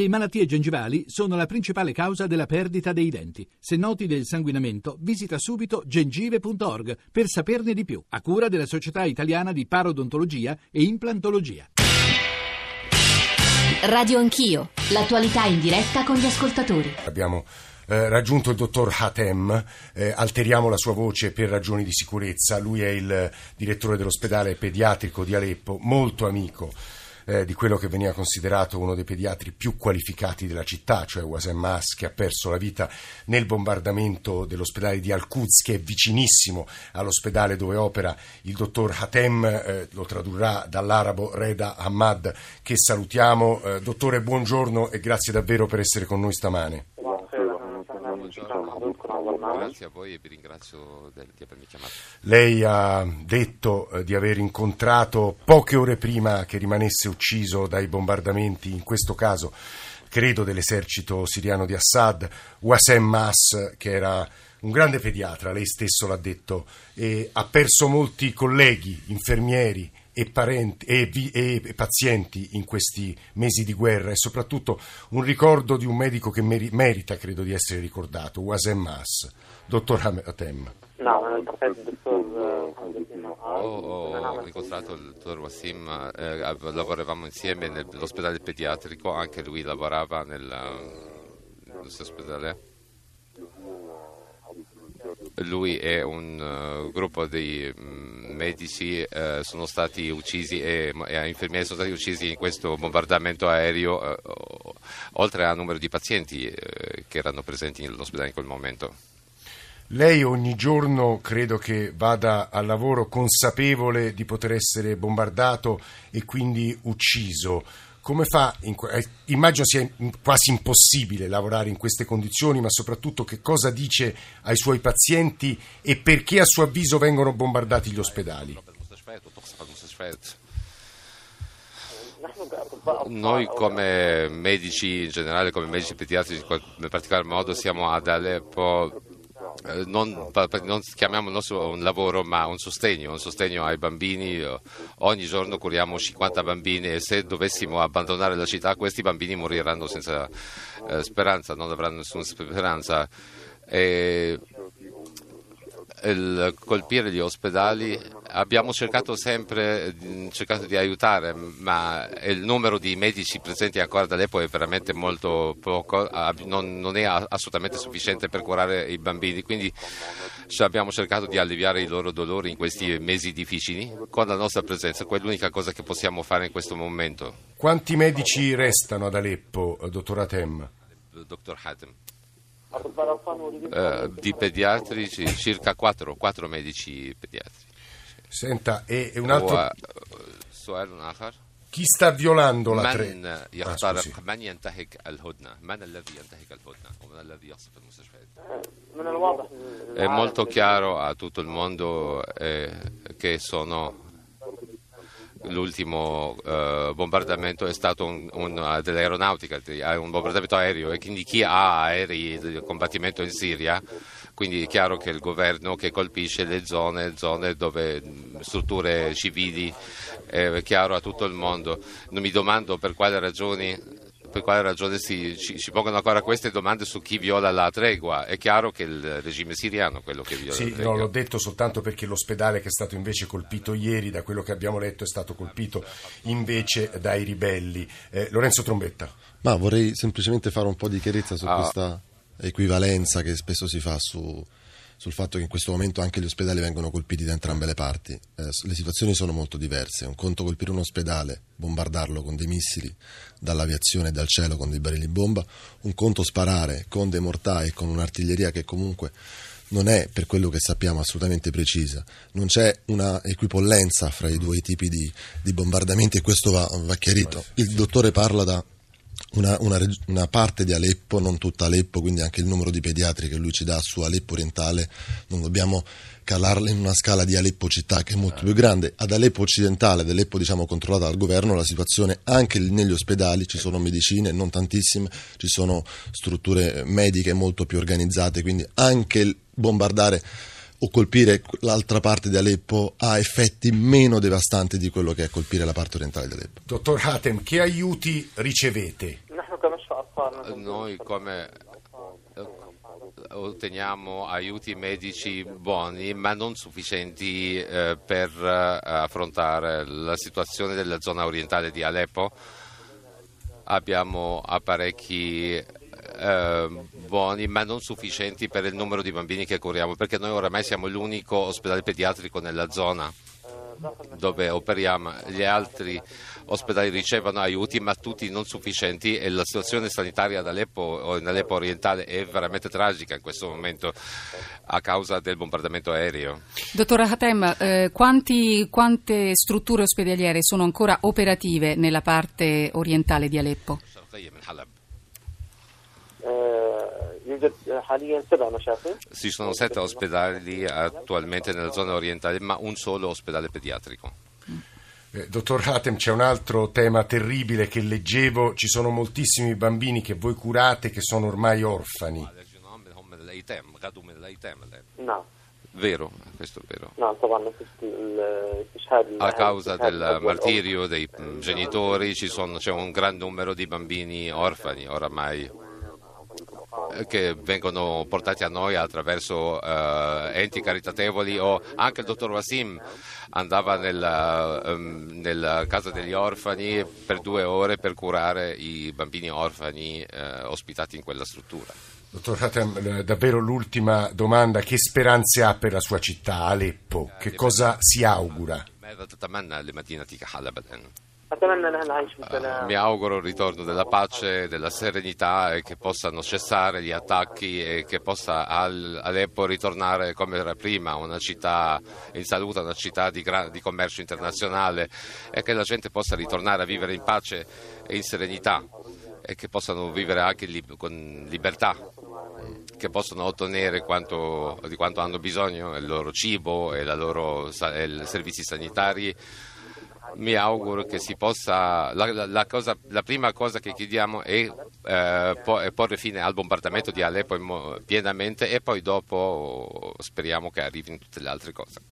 Le malattie gengivali sono la principale causa della perdita dei denti. Se noti del sanguinamento, visita subito gengive.org per saperne di più, a cura della Società Italiana di Parodontologia e Implantologia. Radio Anch'io, l'attualità in diretta con gli ascoltatori. Abbiamo eh, raggiunto il dottor Hatem, eh, alteriamo la sua voce per ragioni di sicurezza. Lui è il direttore dell'ospedale pediatrico di Aleppo, molto amico eh, di quello che veniva considerato uno dei pediatri più qualificati della città, cioè Wasem Mas, che ha perso la vita nel bombardamento dell'ospedale di Al-Quds, che è vicinissimo all'ospedale dove opera il dottor Hatem, eh, lo tradurrà dall'arabo Reda Hamad, che salutiamo. Eh, dottore, buongiorno e grazie davvero per essere con noi stamane. Grazie a voi e vi ringrazio di avermi chiamato. Lei ha detto eh, di aver incontrato poche ore prima che rimanesse ucciso dai bombardamenti, in questo caso credo dell'esercito siriano di Assad, Wasem Mas, che era un grande pediatra, lei stesso l'ha detto, e ha perso molti colleghi, infermieri e, parenti, e, vi, e, pazienti in questi mesi di guerra e soprattutto un ricordo di un medico che meri, merita, credo, di essere ricordato, Wasem Mas. Dottor Hatem. No, ho incontrato il dottor Wassim, eh, lavoravamo insieme nell'ospedale pediatrico, anche lui lavorava nel, nello stesso ospedale lui e un uh, gruppo di um, medici uh, sono stati uccisi e, e, infermieri sono stati uccisi in questo bombardamento aereo, uh, oltre al numero di pazienti che erano presenti nell'ospedale in quel momento. Lei ogni giorno credo che vada al lavoro consapevole di poter essere bombardato e quindi ucciso. Come fa? Eh, immagino sia quasi impossibile lavorare in queste condizioni, ma soprattutto che cosa dice ai suoi pazienti e perché a suo avviso vengono bombardati gli ospedali? Noi come medici in generale, come medici pediatrici in particolar modo, siamo ad Aleppo non, non, chiamiamo il nostro un lavoro ma un sostegno, un sostegno ai bambini. Ogni giorno curiamo 50 bambini e se dovessimo abbandonare la città questi bambini moriranno senza eh, speranza, non avranno nessuna speranza. E il colpire gli ospedali abbiamo cercato sempre cercato di aiutare, ma il numero di medici presenti ancora ad Aleppo è veramente molto poco, non, non, è assolutamente sufficiente per curare i bambini, quindi abbiamo cercato di alleviare i loro dolori in questi mesi difficili con la nostra presenza, quella è l'unica cosa che possiamo fare in questo momento. Quanti medici restano ad Aleppo, dottor Atem? Dottor Hatem. Eh, di pediatrici, circa 4, 4 medici pediatri. Senta, e, un altro... Chi sta violando la tre... ah, من ينتهك الهدنة من الذي ينتهك الهدنة ومن الذي يقصف المستشفيات è molto chiaro a tutto il mondo eh, che sono l'ultimo uh, bombardamento è stato un, un, dell'aeronautica, un bombardamento aereo e quindi chi ha aerei di combattimento in Siria, quindi è chiaro che il governo che colpisce le zone, zone dove strutture civili, è chiaro a tutto il mondo. Non mi domando per quale ragioni per quale ragione si, ci, ci, pongono ancora queste domande su chi viola la tregua. È chiaro che il regime siriano è quello che viola sì, la tregua. Sì, no, l'ho detto soltanto perché l'ospedale che è stato invece colpito ieri, da quello che abbiamo letto, è stato colpito invece dai ribelli. Eh, Lorenzo Trombetta. Ma vorrei semplicemente fare un po' di chiarezza su ah. questa equivalenza che spesso si fa su sul fatto che in questo momento anche gli ospedali vengono colpiti da entrambe le parti. Eh, le situazioni sono molto diverse. Un conto colpire un ospedale, bombardarlo con dei missili dall'aviazione e dal cielo con dei barili bomba, un conto sparare con dei mortai e con un'artiglieria che comunque non è per quello che sappiamo assolutamente precisa, non c'è una equipollenza fra i due tipi di, di bombardamenti e questo va, va chiarito. Il dottore parla da una, una, una, parte di Aleppo, non tutta Aleppo, quindi anche il numero di pediatri che lui ci dà su Aleppo orientale, non dobbiamo calarla in una scala di Aleppo città che è molto più grande. Ad Aleppo occidentale, ad Aleppo diciamo controllata dal governo, la situazione anche negli ospedali, ci sono medicine, non tantissime, ci sono strutture mediche molto più organizzate, quindi anche bombardare o colpire l'altra parte di Aleppo ha effetti meno devastanti di quello che è colpire la parte orientale di Aleppo. Dottor Hatem, che aiuti ricevete? noi come otteniamo aiuti medici buoni ma non sufficienti eh, per eh, affrontare la situazione della zona orientale di Aleppo. Abbiamo apparecchi eh, buoni ma non sufficienti per il numero di bambini che curiamo perché noi oramai siamo l'unico ospedale pediatrico nella zona dove operiamo, gli altri ospedali ricevono aiuti ma tutti non sufficienti e la situazione sanitaria ad Aleppo o in Aleppo orientale è veramente tragica in questo momento a causa del bombardamento aereo. Dottora Hatem, eh, quanti, quante strutture ospedaliere sono ancora operative nella parte orientale di Aleppo? Ci sono sette ospedali attualmente nella zona orientale, ma un solo ospedale pediatrico. Eh, dottor Hatem, c'è un altro tema terribile che leggevo, ci sono moltissimi bambini che voi curate che sono ormai orfani. No. Vero, questo è vero. A causa del martirio dei genitori sono, c'è un gran numero di bambini orfani oramai che vengono portati a noi attraverso uh, enti caritatevoli o anche il dottor Wasim andava nella, um, nella, casa degli orfani per due ore per curare i bambini orfani uh, ospitati in quella struttura. Dottor Hatem, davvero l'ultima domanda, che speranze ha per la sua città, Aleppo? Che cosa si augura? Mi auguro il ritorno della pace, della serenità e che possano cessare gli attacchi e che possa Aleppo ritornare come era prima, una città in salute, una città di, di commercio internazionale e che la gente possa ritornare a vivere in pace e in serenità e che possano vivere anche con libertà che possono ottenere quanto, di quanto hanno bisogno, il loro cibo e, loro, e servizi sanitari mi auguro che si possa, la, la, cosa, la prima cosa che chiediamo è eh, porre fine al bombardamento di Aleppo pienamente e poi dopo speriamo che arrivino tutte le altre cose.